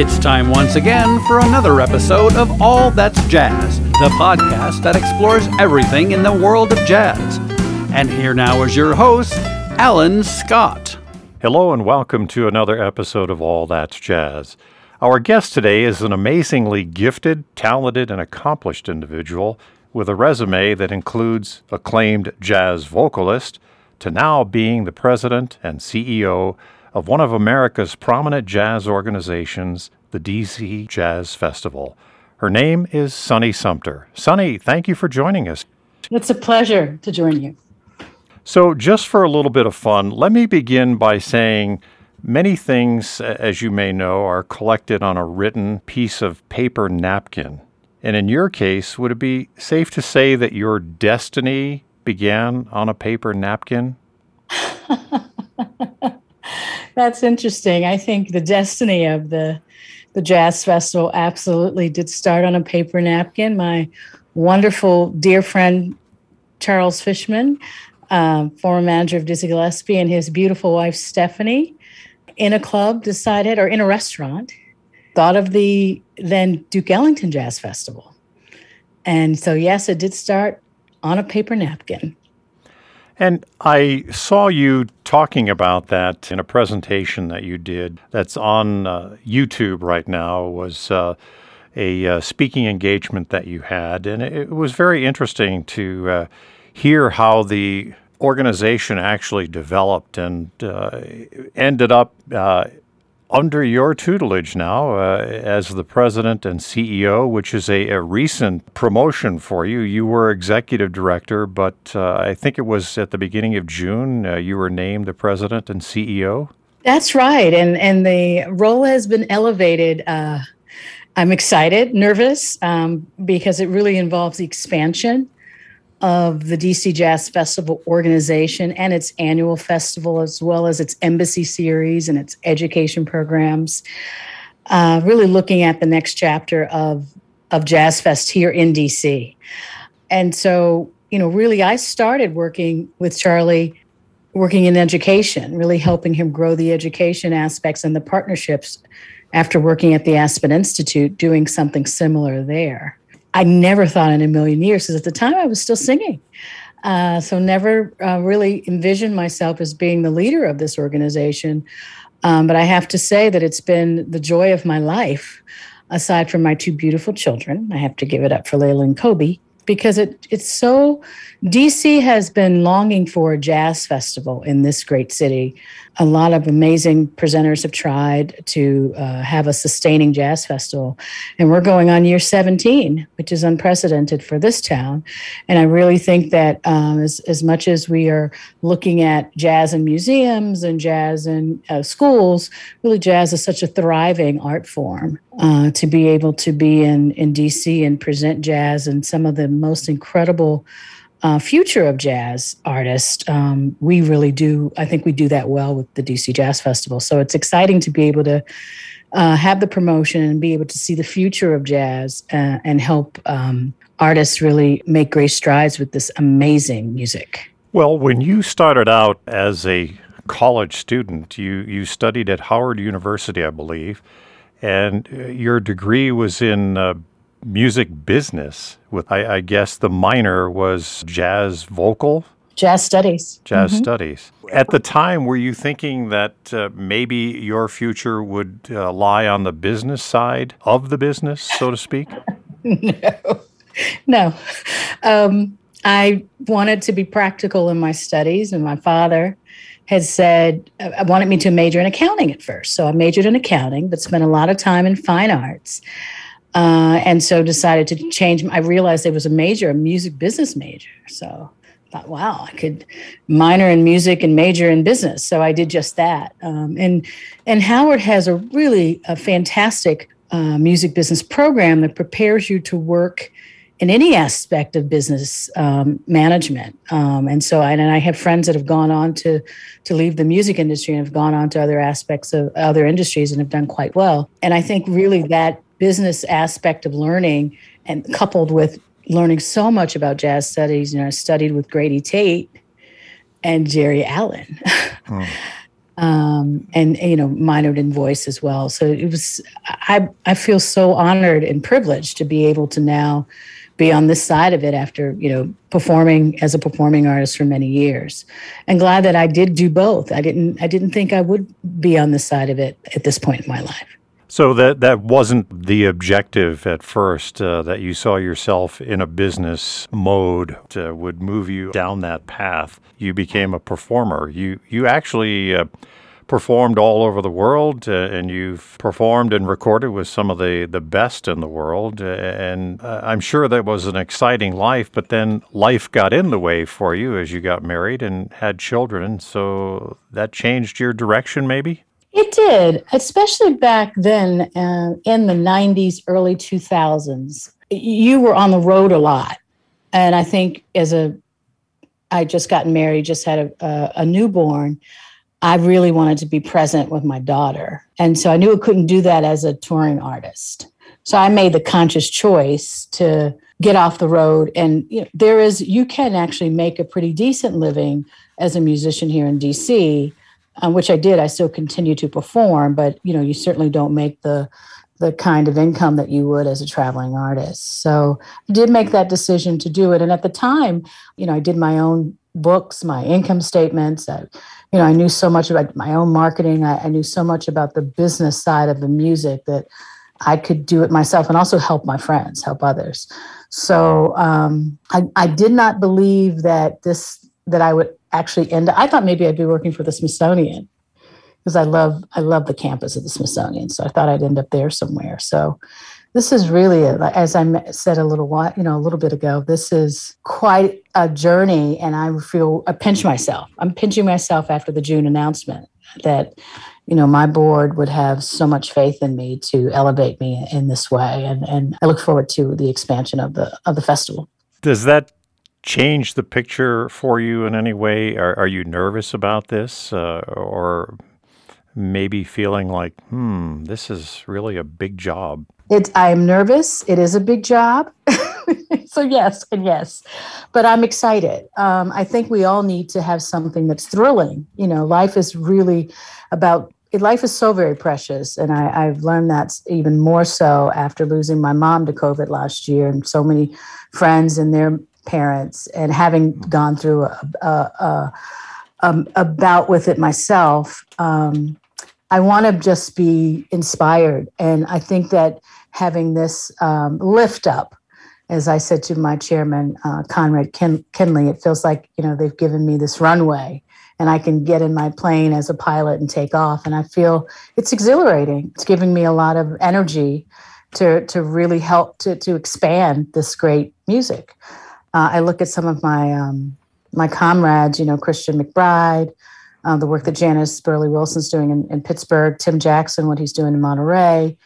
It's time once again for another episode of All That's Jazz, the podcast that explores everything in the world of jazz. And here now is your host, Alan Scott. Hello, and welcome to another episode of All That's Jazz. Our guest today is an amazingly gifted, talented, and accomplished individual with a resume that includes acclaimed jazz vocalist to now being the president and CEO of one of America's prominent jazz organizations, the DC Jazz Festival. Her name is Sunny Sumter. Sunny, thank you for joining us. It's a pleasure to join you. So, just for a little bit of fun, let me begin by saying many things, as you may know, are collected on a written piece of paper napkin. And in your case, would it be safe to say that your destiny began on a paper napkin? That's interesting. I think the destiny of the the jazz festival absolutely did start on a paper napkin. My wonderful dear friend Charles Fishman, um, former manager of Dizzy Gillespie, and his beautiful wife Stephanie, in a club decided, or in a restaurant, thought of the then Duke Ellington Jazz Festival. And so, yes, it did start on a paper napkin. And I saw you talking about that in a presentation that you did that's on uh, YouTube right now. Was uh, a uh, speaking engagement that you had. And it was very interesting to uh, hear how the organization actually developed and uh, ended up uh, under your tutelage now uh, as the president and CEO, which is a, a, recent promotion for you. You were executive director, but uh, I think it was at the beginning of June uh, you were named the president and CEO. That's right, and and the role has been elevated. Uh, I'm excited, nervous, um, because it really involves expansion of the DC Jazz Festival organization and its annual festival, as well as its embassy series and its education programs. Uh, really looking at the next chapter of of Jazz Fest here in DC. And so, you know, really, I started working with Charlie, working in education, really helping him grow the education aspects and the partnerships after working at the Aspen Institute, doing something similar there. I never thought in a million years because at the time I was still singing. Uh, so never uh, really envisioned myself as being the leader of this organization. Um, but I have to say that it's been the joy of my life, aside from my two beautiful children. I have to give it up for Layla and Kobe because it it's so DC has been longing for a jazz festival in this great city. A lot of amazing presenters have tried to uh, have a sustaining jazz festival, and we're going on year 17, which is unprecedented for this town. And I really think that um, as as much as we are looking at jazz in museums and jazz in uh, schools, really jazz is such a thriving art form. Uh, to be able to be in in DC and present jazz and some of the most incredible uh, future of jazz artists, um, we really do. I think we do that well with the DC Jazz Festival. So it's exciting to be able to uh, have the promotion and be able to see the future of jazz uh, and help um, artists really make great strides with this amazing music. Well, when you started out as a college student, you you studied at Howard University, I believe, and uh, your degree was in uh, music business with I, I, guess the minor was jazz vocal? Jazz studies. Jazz mm-hmm. studies. At the time were you thinking that uh, maybe your future would uh, lie on the business side of the business so to speak? No. No. Um, i wanted to be practical in my studies and my father had said I uh, wanted me to major in accounting at first so i majored in accounting but spent a lot of time in fine arts uh, and so decided to change. I realized there was a major, a music business major. So thought, wow, I could minor in music and major in business. So I did just that. Um, and and Howard has a really a fantastic uh, music business program that prepares you to work in any aspect of business um, management. Um, and so, I, and I have friends that have gone on to to leave the music industry and have gone on to other aspects of other industries and have done quite well. And I think really that business aspect of learning and coupled with learning so much about jazz studies, you know, I studied with Grady Tate and Geri Allen. Oh. um, and you know minored in voice as well. So it was I I feel so honored and privileged to be able to now be on this side of it after you know performing as a performing artist for many years. And glad that i did do both. I didn't i didn't think i would be on this side of it at this point in my life so that that wasn't the objective at first. Uh, that you saw yourself in a business mode would move you down that path. You became a performer. You you actually uh, performed all over the world, uh, and you've performed and recorded with some of the, the best in the world. Uh, and uh, I'm sure that was an exciting life, but then life got in the way for you as you got married and had children. So that changed your direction, maybe? It did, especially back then uh, in the 90s, early 2000s. You were on the road a lot. And I think as a, I just gotten married, just had a, a, a newborn. I really wanted to be present with my daughter. And so I knew I couldn't do that as a touring artist. So I made the conscious choice to get off the road. And you know, there is, you can actually make a pretty decent living as a musician here in DC, um, which I did. I still continue to perform, but you know, you certainly don't make the the kind of income that you would as a traveling artist. So I did make that decision to do it. And at the time, you know, I did my own books, my income statements. I, you know, I knew so much about my own marketing. I, I, knew so much about the business side of the music that I could do it myself and also help my friends, help others. So um, I, I did not believe that this that I would actually end. I thought maybe I'd be working for the Smithsonian because I love I love the campus of the Smithsonian. So I thought I'd end up there somewhere. So this is really, as I said a little while, you know, a little bit ago, this is quite a journey. And I feel, I pinch myself. I'm pinching myself after the June announcement that, you know, my board would have so much faith in me to elevate me in this way. And, and I look forward to the expansion of the, of the festival. Does that change the picture for you in any way? Are, are you nervous about this uh, or maybe feeling like, hmm, this is really a big job? It's I'm nervous. It is a big job. so yes and yes, but I'm excited. Um, I think we all need to have something that's thrilling. You know, life is really about. Life is so very precious, and I, I've learned that even more so after losing my mom to COVID last year, and so many friends and their parents, and having gone through a, a, a, a, a bout with it myself. Um, I want to just be inspired. And I think that having this um, lift up, as I said to my chairman, uh, Conrad Kin- Kinley, it feels like, you know, they've given me this runway and I can get in my plane as a pilot and take off. And I feel it's exhilarating. It's giving me a lot of energy to, to really help to, to expand this great music. Uh, I look at some of my, um, my comrades, you know, Christian McBride, uh, the work that Janis Burley Wilson's doing in, in, Pittsburgh, Tim Jackson, what he's doing in Monterey.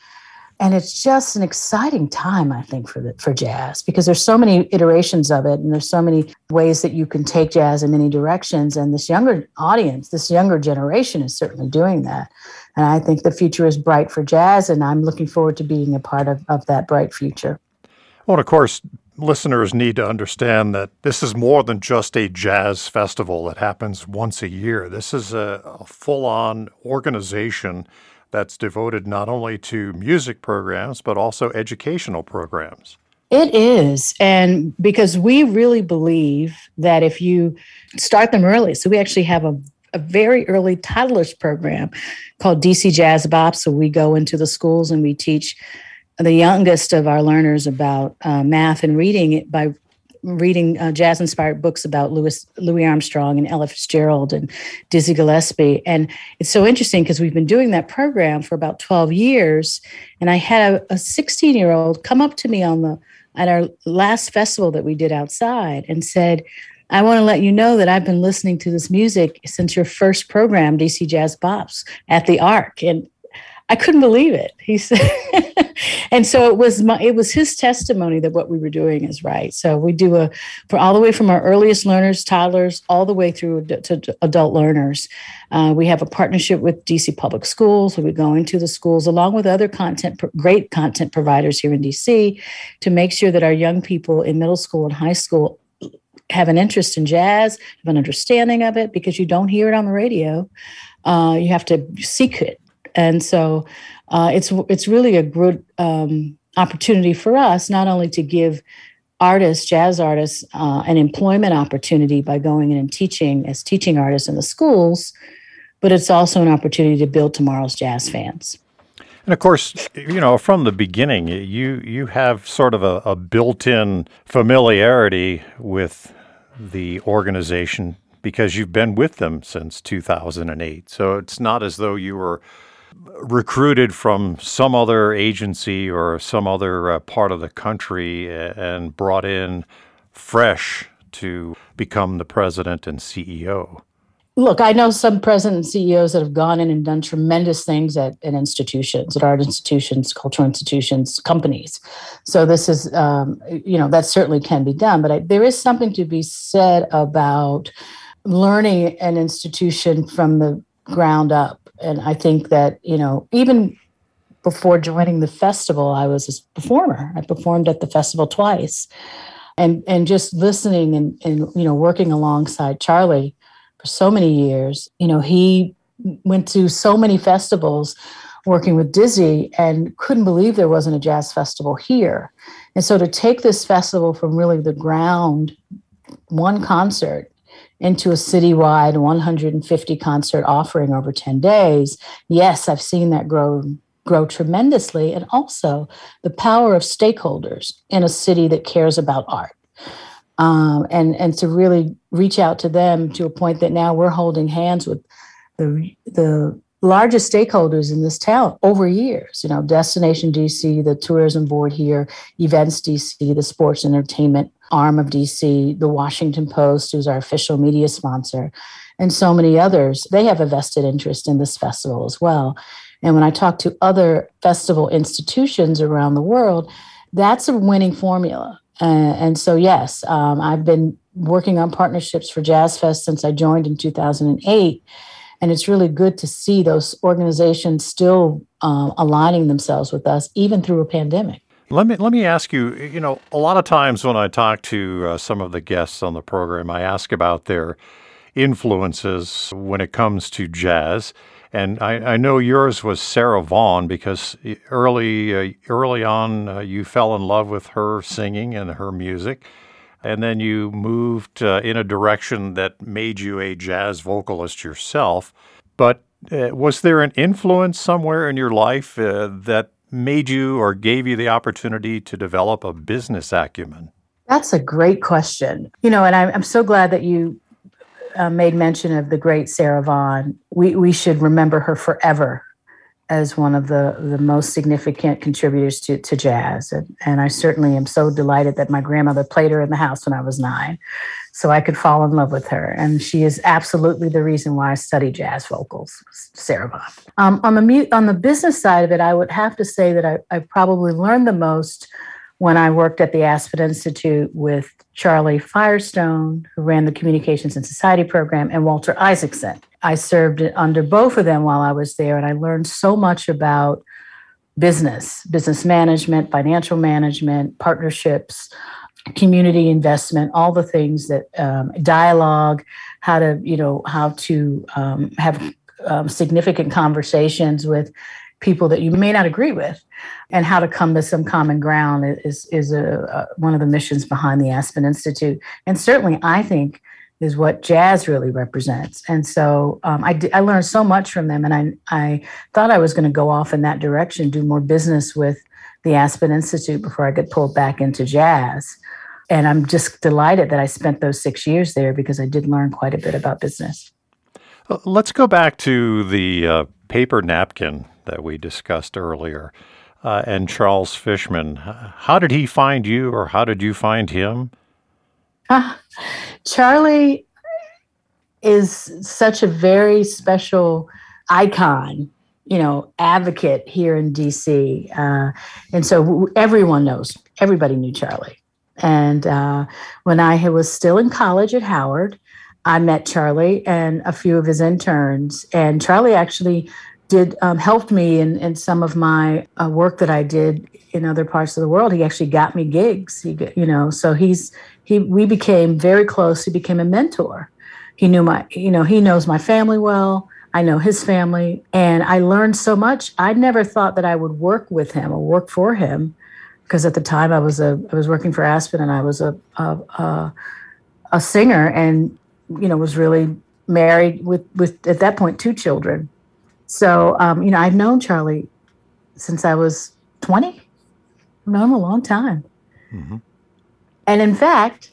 And it's just an exciting time, I think, for the, for jazz because there's so many iterations of it, and there's so many ways that you can take jazz in many directions. And this younger audience, this younger generation, is certainly doing that. And I think the future is bright for jazz, and I'm looking forward to being a part of, of that bright future. Well, of course, listeners need to understand that this is more than just a jazz festival that happens once a year. This is a, a full on organization that's devoted not only to music programs, but also educational programs. It is. And because we really believe that if you start them early, so we actually have a, a very early toddlers program called DC Jazz Bop. So we go into the schools and we teach the youngest of our learners about uh, math and reading it by reading uh, jazz inspired books about Louis Louis Armstrong and Ella Fitzgerald and Dizzy Gillespie. And it's so interesting because we've been doing that program for about 12 years. And I had a 16 year old come up to me on the at our last festival that we did outside and said, I want to let you know that I've been listening to this music since your first program, DC Jazz Bops, at the Arc. And I couldn't believe it. He said, and so it was my, it was his testimony that what we were doing is right. So we do a, for all the way from our earliest learners, toddlers, all the way through to adult learners. Uh, we have a partnership with DC Public Schools. We go into the schools along with other content, great content providers here in DC to make sure that our young people in middle school and high school have an interest in jazz, have an understanding of it because you don't hear it on the radio. uh, you have to seek it. And so uh, it's it's really a good um, opportunity for us not only to give artists, jazz artists, uh, an employment opportunity by going in and teaching as teaching artists in the schools, but it's also an opportunity to build tomorrow's jazz fans. And of course, you know, from the beginning, you you have sort of a, a built-in familiarity with the organization because you've been with them since 2008. So it's not as though you were recruited from some other agency or some other uh, part of the country and brought in fresh to become the president and CEO. Look, I know some president and CEOs that have gone in and done tremendous things at, at institutions, at art institutions, cultural institutions, companies. So this is, um, you know, that certainly can be done. But I, there is something to be said about learning an institution from the ground up and I think that you know even before joining the festival, I was a performer. I performed at the festival twice, and and just listening and and you know working alongside Charlie for so many years. You know he went to so many festivals working with Dizzy and couldn't believe there wasn't a jazz festival here. And so to take this festival from really the ground, one concert into a citywide 150 concert offering over 10 days, yes, I've seen that grow grow tremendously and also the power of stakeholders in a city that cares about art. Um, and and to really reach out to them to a point that now we're holding hands with the the largest stakeholders in this town over years. You know, Destination DC, the tourism board here, Events DC, the sports entertainment arm of DC, the Washington Post, who's our official media sponsor, and so many others. They have a vested interest in this festival as well. And when I talk to other festival institutions around the world, that's a winning formula. Uh, and so, yes, um, I've been working on partnerships for Jazz Fest since I joined in 2008. And it's really good to see those organizations still uh, aligning themselves with us, even through a pandemic. Let me let me ask you. You know, a lot of times when I talk to uh, some of the guests on the program, I ask about their influences when it comes to jazz. And I, I know yours was Sarah Vaughan because early uh, early on uh, you fell in love with her singing and her music, and then you moved uh, in a direction that made you a jazz vocalist yourself. But uh, was there an influence somewhere in your life uh, that made you or gave you the opportunity to develop a business acumen? That's a great question. You know, and I'm, I'm so glad that you uh, made mention of the great Sarah Vaughan. We, we should remember her forever as one of the, the most significant contributors to, to jazz. And, and I certainly am so delighted that my grandmother played her in the house when I was nine so I could fall in love with her. And she is absolutely the reason why I study jazz vocals, Sarah Vaughan. Um, on the on the business side of it, I would have to say that I, I probably learned the most when I worked at the Aspen Institute with Charlie Firestone, who ran the Communications and Society program, and Walter Isaacson. I served under both of them while I was there, and I learned so much about business, business management, financial management, partnerships, community investment, all the things that um, dialogue, how to, you know, how to um, have um, significant conversations with people that you may not agree with, and how to come to some common ground is is a, a, one of the missions behind the Aspen Institute, and certainly I think is what jazz really represents. And so um, I, I learned so much from them, and I I thought I was going to go off in that direction, do more business with the Aspen Institute before I get pulled back into jazz and I'm just delighted that I spent those six years there because I did learn quite a bit about business. Uh, let's go back to the uh, paper napkin that we discussed earlier uh, and Charles Fishman. How did he find you, or how did you find him? Uh, Charlie is such a very special icon you know advocate here in dc uh, and so everyone knows everybody knew charlie and uh, when I was still in college at Howard, I met Charlie and a few of his interns. And Charlie actually did um, helped me in, in some of my uh, work that I did in other parts of the world. He actually got me gigs. He, you know, so he's he. We became very close. He became a mentor. He knew my, you know, he knows my family well. I know his family, and I learned so much. I never thought that I would work with him or work for him, because at the time I was a I was working for Aspen and I was a a, a, a singer, and you know was really married with with at that point two children. So um, you know I've known Charlie since I was twenty. I've known him a long time, mm-hmm. and in fact,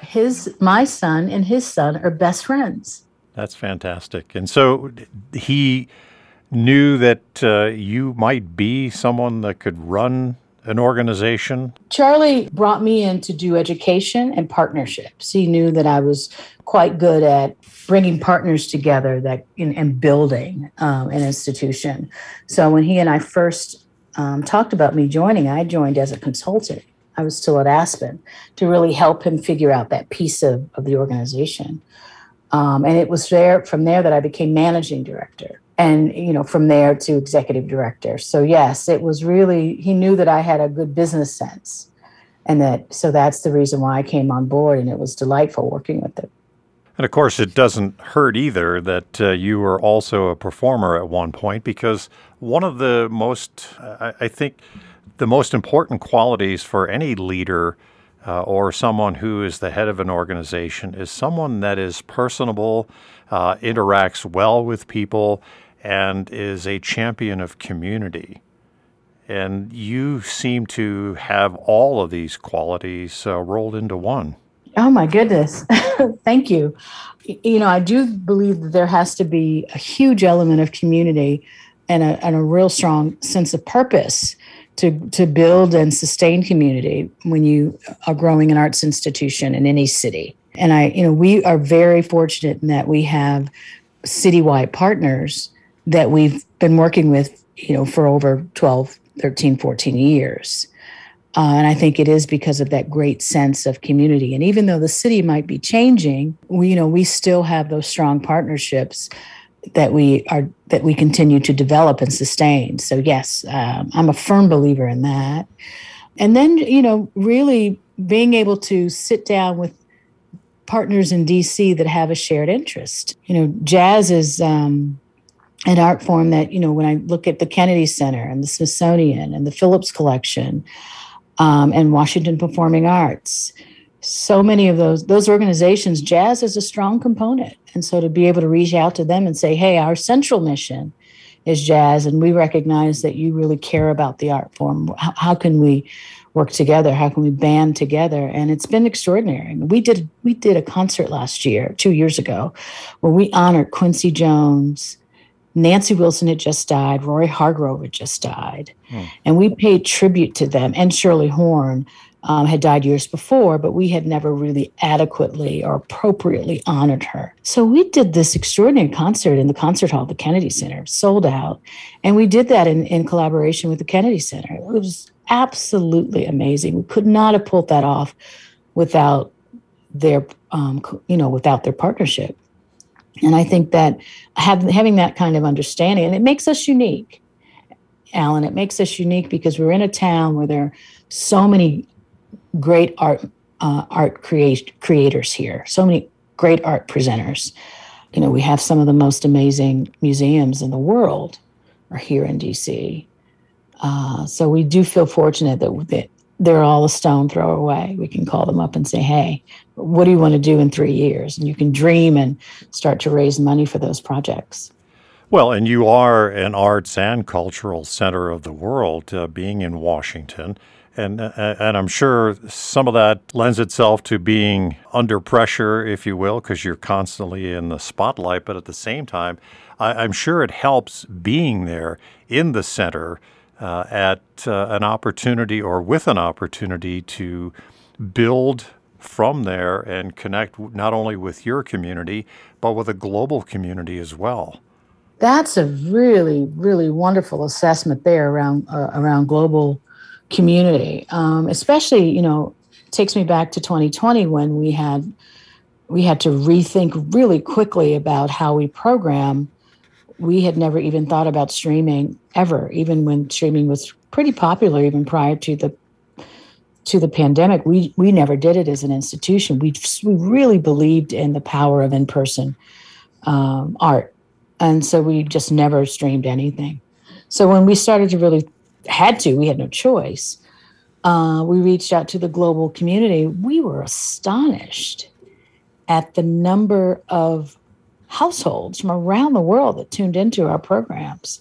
his my son and his son are best friends. That's fantastic. And so he knew that uh, you might be someone that could run an organization? Charlie brought me in to do education and partnerships. He knew that I was quite good at bringing partners together that in, and building um, an institution. So when he and I first um, talked about me joining, I joined as a consultant. I was still at Aspen to really help him figure out that piece of, of the organization. Um, and it was there from there that I became managing director and you know from there to executive director. So yes it was really he knew that i had a good business sense and that so that's the reason why i came on board and it was delightful working with him. And of course it doesn't hurt either that uh, you were also a performer at one point because one of the most I, I think the most important qualities for any leader uh, or someone who is the head of an organization is someone that is personable, uh, interacts well with people, and is a champion of community. And you seem to have all of these qualities uh, rolled into one. Oh my goodness. Thank you. You know, I do believe that there has to be a huge element of community and a, and a real strong sense of purpose to, to build and sustain community when you are growing an arts institution in any city. And I, you know, we are very fortunate in that we have citywide partners that we've been working with, you know, for over 12, 13, 14 years. Uh, and I think it is because of that great sense of community. And even though the city might be changing, we, you know, we still have those strong partnerships that we are that we continue to develop and sustain. So yes, um, I'm a firm believer in that. And then you know, really being able to sit down with partners in DC that have a shared interest. You know, jazz is um, an art form that you know when i look at the kennedy center and the smithsonian and the phillips collection um, and washington performing arts so many of those those organizations jazz is a strong component and so to be able to reach out to them and say hey our central mission is jazz and we recognize that you really care about the art form how, how can we work together how can we band together and it's been extraordinary we did we did a concert last year two years ago where we honored quincy jones Nancy Wilson had just died, Roy Hargrove had just died. Hmm. And we paid tribute to them. And Shirley Horn um, had died years before, but we had never really adequately or appropriately honored her. So we did this extraordinary concert in the concert hall, the Kennedy Center, sold out. And we did that in, in collaboration with the Kennedy Center. It was absolutely amazing. We could not have pulled that off without their, um, you know, without their partnership. And I think that have, having that kind of understanding, and it makes us unique, Alan. It makes us unique because we're in a town where there are so many great art uh, art create, creators here, so many great art presenters. You know, we have some of the most amazing museums in the world are here in DC. Uh, so we do feel fortunate that, that they're all a stone throw away. We can call them up and say, hey, what do you want to do in three years? And you can dream and start to raise money for those projects. Well, and you are an arts and cultural center of the world, uh, being in Washington. And, uh, and I'm sure some of that lends itself to being under pressure, if you will, because you're constantly in the spotlight. But at the same time, I, I'm sure it helps being there in the center uh, at uh, an opportunity or with an opportunity to build from there and connect not only with your community, but with a global community as well. That's a really, really wonderful assessment there around uh, around global community, um, especially you know takes me back to 2020 when we had we had to rethink really quickly about how we program we had never even thought about streaming ever, even when streaming was pretty popular, even prior to the to the pandemic. We we never did it as an institution. We we really believed in the power of in person um, art And so we just never streamed anything. So when we started to really had to, we had no choice. Uh, we reached out to the global community. We were astonished at the number of households from around the world that tuned into our programs.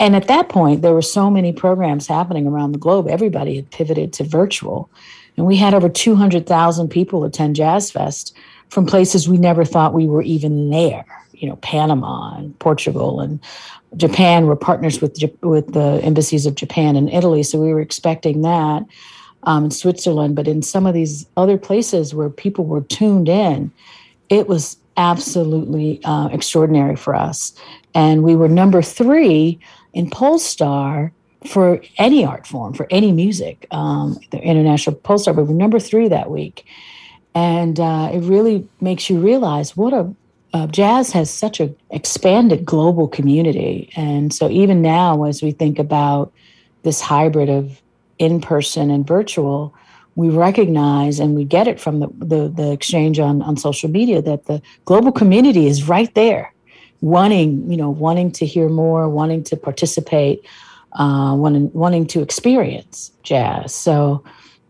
And at that point, there were so many programs happening around the globe. Everybody had pivoted to virtual. And we had over 200,000 people attend Jazz Fest from places we never thought we were even there. You know, Panama and Portugal and Japan were partners with with the embassies of Japan and Italy, so we were expecting that. Um, in Switzerland, but in some of these other places where people were tuned in, it was absolutely uh, extraordinary for us. And we were number three in Pollstar for any art form, for any music, um, the International Pollstar, but we were number three that week. And uh, it really makes you realize what a uh, jazz has such an expanded global community. And so even now, as we think about this hybrid of in person and virtual, we recognize and we get it from the, the, the, exchange on, on social media that the global community is right there, wanting, you know, wanting to hear more, wanting to participate, uh, wanting, wanting to experience jazz. So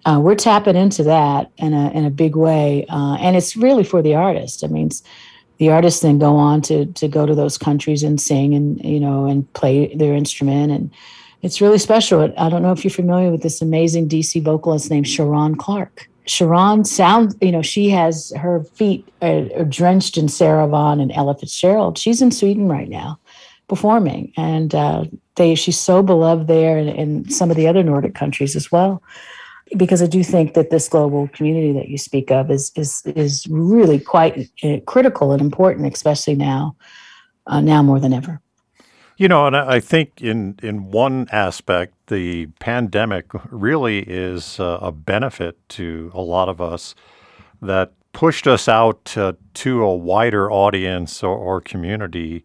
uh, we're tapping into that in a, in a big way. Uh, and it's really for the artist. I mean, the artists then go on to to go to those countries and sing and you know and play their instrument and it's really special. I don't know if you're familiar with this amazing DC vocalist named Sharon Clark. Sharon sound, you know, she has her feet are, are drenched in Sarah Vaughan and Ella Fitzgerald. She's in Sweden right now performing, and uh, they she's so beloved there and in some of the other Nordic countries as well because I do think that this global community that you speak of is is is really quite uh, critical and important, especially now, uh, now more than ever. You know, and I think in in one aspect, the pandemic really is uh, a benefit to a lot of us that pushed us out to, to a wider audience or, or community.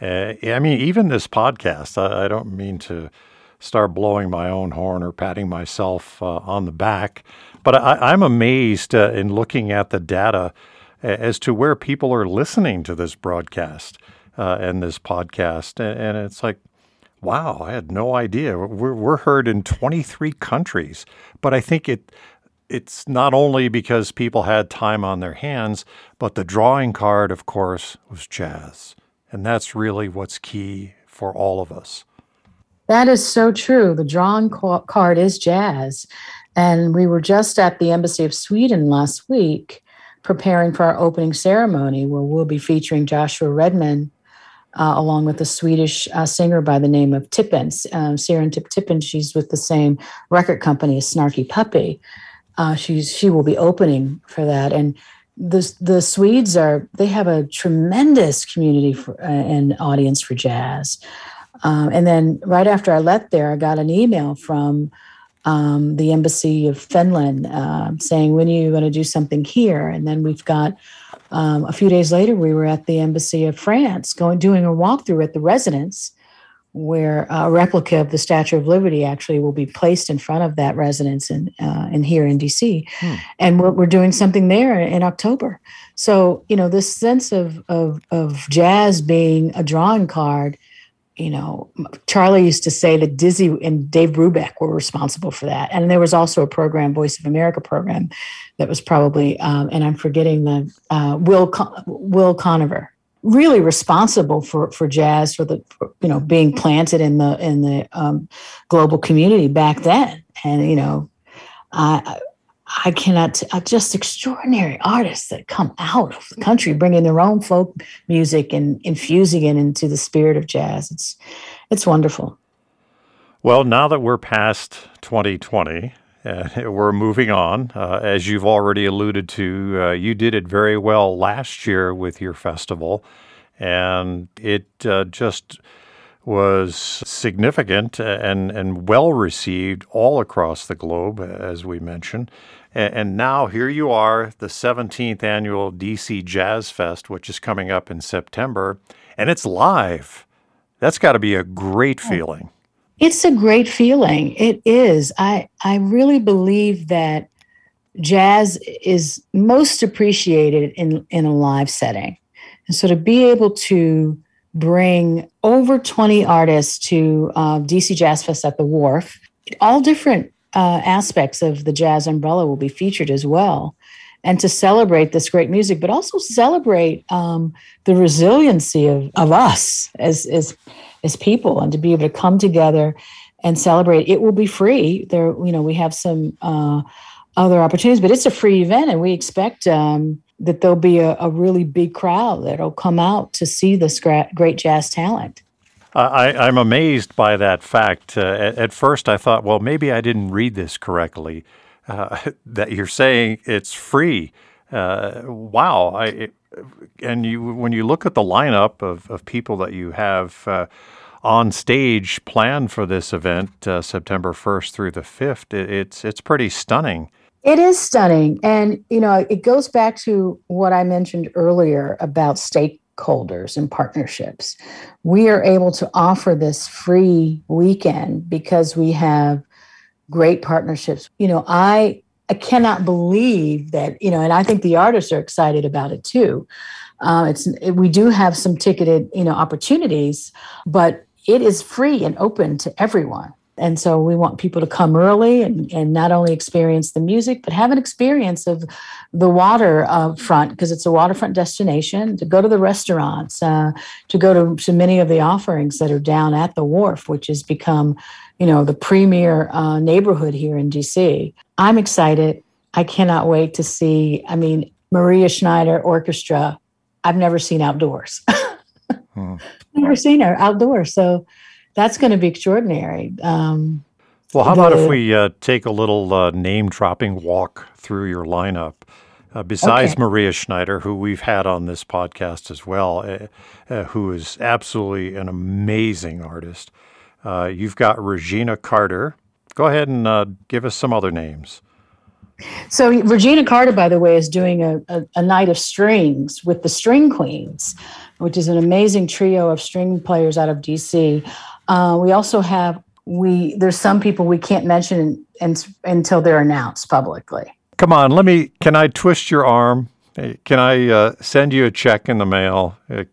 Uh, I mean, even this podcast. I, I don't mean to start blowing my own horn or patting myself uh, on the back. But I, am amazed uh, in looking at the data as to where people are listening to this broadcast uh, and this podcast. And, it's like, wow, I had no idea. We're, we're heard in 23 countries. But I think it it's not only because people had time on their hands, but the drawing card, of course, was jazz. And that's really what's key for all of us. That is so true. The drawn card is jazz. And we were just at the Embassy of Sweden last week preparing for our opening ceremony where we'll be featuring Joshua Redman uh, along with a Swedish uh, singer by the name of Tippen, um, Tip Tippen. She's with the same record company as Snarky Puppy. Uh, she's she will be opening for that, and the the Swedes are they have a tremendous community for, uh, and audience for jazz. Um, and then right after I left there, I got an email from um, the embassy of Finland uh, saying, "When are you going to do something here?" And then we've got um, a few days later, we were at the embassy of France, going doing a walkthrough at the residence, where a replica of the Statue of Liberty actually will be placed in front of that residence in uh, in here in DC, hmm. and we're, we're doing something there in October. So you know this sense of of of jazz being a drawing card you know, Charlie used to say that Dizzy and Dave Brubeck were responsible for that. And there was also a program, Voice of America program, that was probably, um, and I'm forgetting the uh, Will Con- Will Conover, really responsible for for jazz for the for, you know being planted in the in the um, global community back then. And you know, I I cannot, uh, just extraordinary artists that come out of the country bringing their own folk music and infusing it into the spirit of jazz. It's, it's wonderful. Well, now that we're past 2020, uh, we're moving on. Uh, as you've already alluded to, uh, you did it very well last year with your festival, and it uh, just was significant and, and well received all across the globe, as we mentioned. And, and now here you are, the 17th annual DC Jazz Fest, which is coming up in September, and it's live. That's got to be a great feeling. It's a great feeling. It is. I, I really believe that jazz is most appreciated in, in a live setting. And so to be able to bring over 20 artists to uh, DC Jazz Fest at the Wharf. All different uh, aspects of the jazz umbrella will be featured as well. And to celebrate this great music, but also celebrate um, the resiliency of, of us as, as, as people and to be able to come together and celebrate. It will be free. There, you know, we have some uh, other opportunities, but it's a free event, and we expect um, that there'll be a, a, really big crowd that'll come out to see this great jazz talent. I, am amazed by that fact. Uh, at, at, first, I thought, well, maybe I didn't read this correctly. Uh, that you're saying it's free. Uh, wow! I, it, and you, when you look at the lineup of, of people that you have uh, on stage planned for this event, uh, September 1st through the 5th, it, it's it's pretty stunning. It is stunning. And, you know, it goes back to what I mentioned earlier about stakeholders and partnerships. We are able to offer this free weekend because we have great partnerships. You know, I I cannot believe that, you know, and I think the artists are excited about it too. Uh, it's we do have some ticketed, you know, opportunities, but it is free and open to everyone. And so we want people to come early and, and not only experience the music, but have an experience of the water uh, front because it's a waterfront destination, to go to the restaurants, uh, to go to, to many of the offerings that are down at the wharf, which has become, you know, the premier uh, neighborhood here in DC. I'm excited. I cannot wait to see, I mean, Maria Schneider Orchestra, I've never seen outdoors. hmm. Never seen her outdoors. So that's going to be extraordinary. Um, well, how the, about if we uh, take a little uh, name dropping walk through your lineup? Uh, besides okay. Maria Schneider, who we've had on this podcast as well, uh, uh, who is absolutely an amazing artist, uh, you've got Regina Carter. Go ahead and give us some other names. So Regina Carter, by the way, is doing a, a, a, night of strings with the String Queens, which is an amazing trio of string players out of DC. Uh, we also have we there's some people we can't mention in, in, until they're announced publicly. Come on, let me. Can I twist your arm? Can I uh, send you a check in the mail? Uh,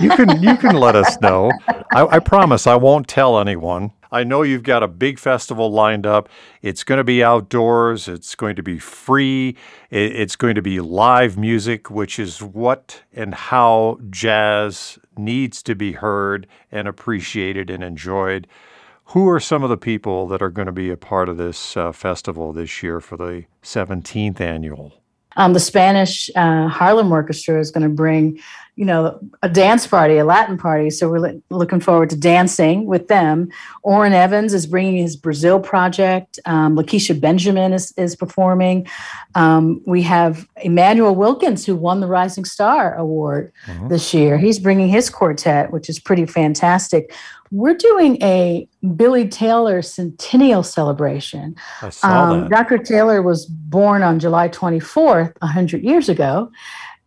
you can you can let us know. I, I promise I won't tell anyone. I know you've got a big festival lined up. It's going to be outdoors. It's going to be free. It's going to be live music, which is what and how jazz needs to be heard and appreciated and enjoyed. Who are some of the people that are going to be a part of this uh, festival this year for the 17th annual? Um, the Spanish uh, Harlem Orchestra is going to bring, you know, a dance party, a Latin party. So we're looking forward to dancing with them. Orrin Evans is bringing his Brazil project. Um, Lakecia Benjamin is, is performing. Um, we have Immanuel Wilkins, who won the Rising Star Award mm-hmm. this year. He's bringing his quartet, which is pretty fantastic we're doing a Billy Taylor centennial celebration. I saw um, that. Dr. Taylor was born on July 24th, 100 years ago,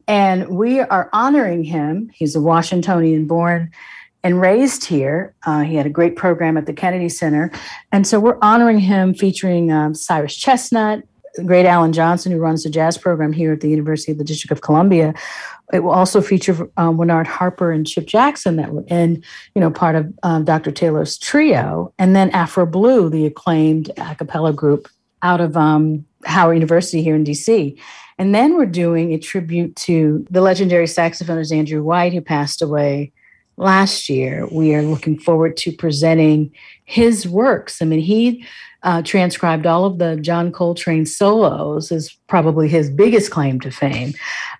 and we are honoring him. He's a Washingtonian born and raised here. Uh, he had a great program at the Kennedy Center. And so we're honoring him featuring um, Cyrus Chestnut, great Allyn Johnson, who runs the jazz program here at the University of the District of Columbia. It will also feature um, Winard Harper and Chip Jackson that were in, you know, part of um, Dr. Taylor's trio, and then Afro Blue, the acclaimed a cappella group out of um, Howard University here in DC. And then we're doing a tribute to the legendary saxophonist Andrew White, who passed away last year. We are looking forward to presenting his works. I mean, he uh, transcribed all of the John Coltrane solos, is probably his biggest claim to fame.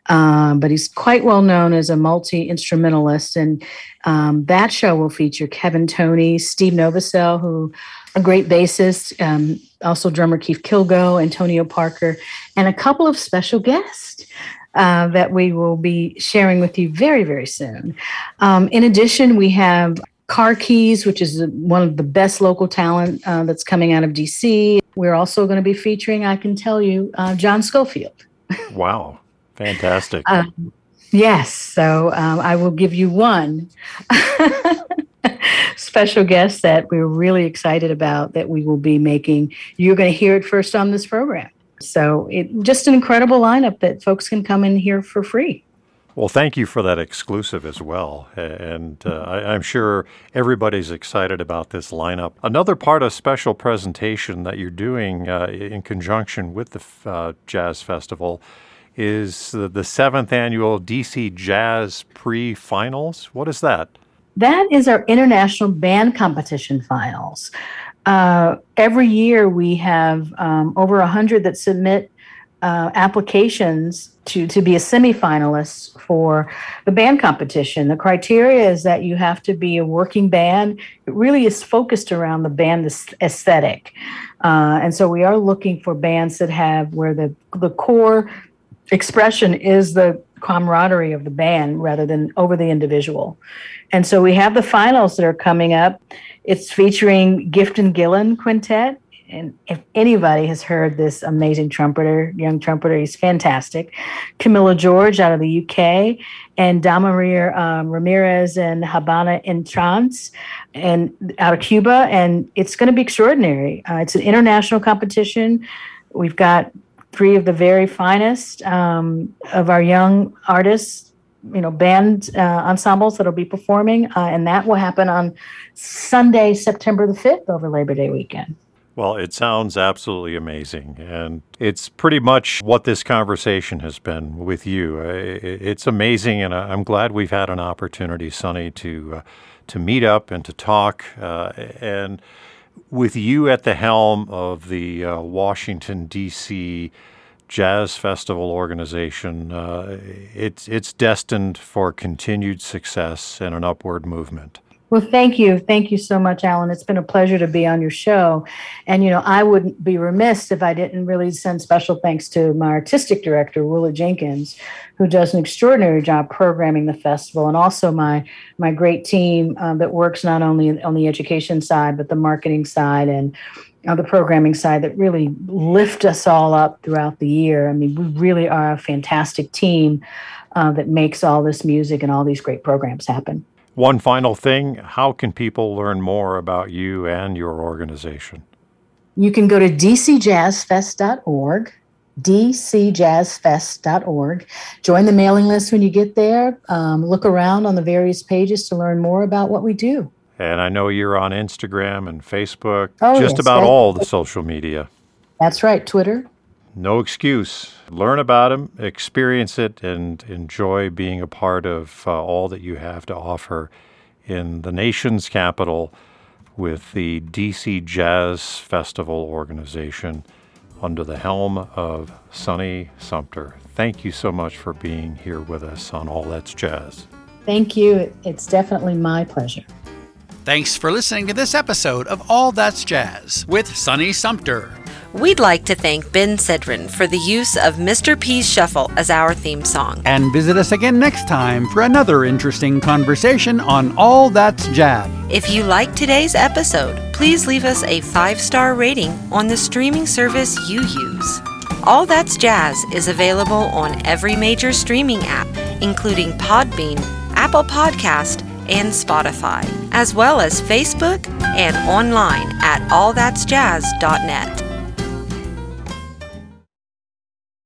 Um, but he's quite well known as a multi instrumentalist. And um, that show will feature Kevin Toney, Steve Novosel, who a great bassist, um, also drummer Keith Kilgo, Antonio Parker, and a couple of special guests. Uh, that we will be sharing with you very, very soon. Um, in addition, we have Car Keys, which is one of the best local talent uh, that's coming out of DC. We're also going to be featuring, I can tell you, uh, John Scofield. wow, fantastic. Um, yes, so um, I will give you one special guest that we're really excited about that we will be making. You're going to hear it first on this program. So it just an incredible lineup that folks can come in here for free. Well, thank you for that exclusive as well. And uh, I, am sure everybody's excited about this lineup. Another part of special presentation that you're doing uh, in conjunction with the uh, Jazz Festival is the, the seventh annual DC JazzPrix Finals. What is that? That is our international band competition finals. Uh, every year we have um, over 100 that submit uh, applications to to be a semifinalist for the band competition. The criteria is that you have to be a working band. It really is focused around the band aesthetic, uh, and so we are looking for bands that have where the the core expression is the camaraderie of the band rather than over the individual. And so we have the finals that are coming up. It's featuring Gifton Gelin Quintet and if anybody has heard this amazing trumpeter, young trumpeter, he's fantastic. Camilla George out of the UK, and Damaria um, Ramirez and Habana enTrance, and out of Cuba, and it's going to be extraordinary. Uh, it's an international competition. We've got three of the very finest um, of our young artists you know band uh, ensembles that'll be performing uh, and that will happen on sunday september the 5th over labor day weekend well, it sounds absolutely amazing. And it's pretty much what this conversation has been with you. It's amazing. And I'm glad we've had an opportunity, Sunny, to, uh, to meet up and to talk. Uh, and with you at the helm of the uh, Washington, D.C. Jazz Festival organization, uh, it's, it's destined for continued success and an upward movement. Well, thank you. Thank you so much, Alan. It's been a pleasure to be on your show. And, you know, I wouldn't be remiss if I didn't really send special thanks to my artistic director, Willard Jenkins, who does an extraordinary job programming the festival, and also my, my great team um, that works not only on the education side, but the marketing side and on the programming side that really lift us all up throughout the year. I mean, we really are a fantastic team uh, that makes all this music and all these great programs happen. One final thing how can people learn more about you and your organization? You can go to dcjazzfest.org, dcjazzfest.org. Join the mailing list when you get there. Um, look around on the various pages to learn more about what we do. And I know you're on Instagram and Facebook, oh, just yes, about all the social media. That's right, Twitter no excuse. Learn about them, experience it, and enjoy being a part of uh, all that you have to offer in the nation's capital with the DC Jazz Festival organization under the helm of Sunny Sumter. Thank you so much for being here with us on All That's Jazz. Thank you. It's definitely my pleasure. Thanks for listening to this episode of All That's Jazz with Sunny Sumter. We'd like to thank Ben Sidran for the use of Mr. P's Shuffle as our theme song. And visit us again next time for another interesting conversation on All That's Jazz. If you like today's episode, please leave us a five star rating on the streaming service you use. All That's Jazz is available on every major streaming app, including Podbean, Apple Podcast, and Spotify, as well as Facebook and online at allthat'sjazz.net.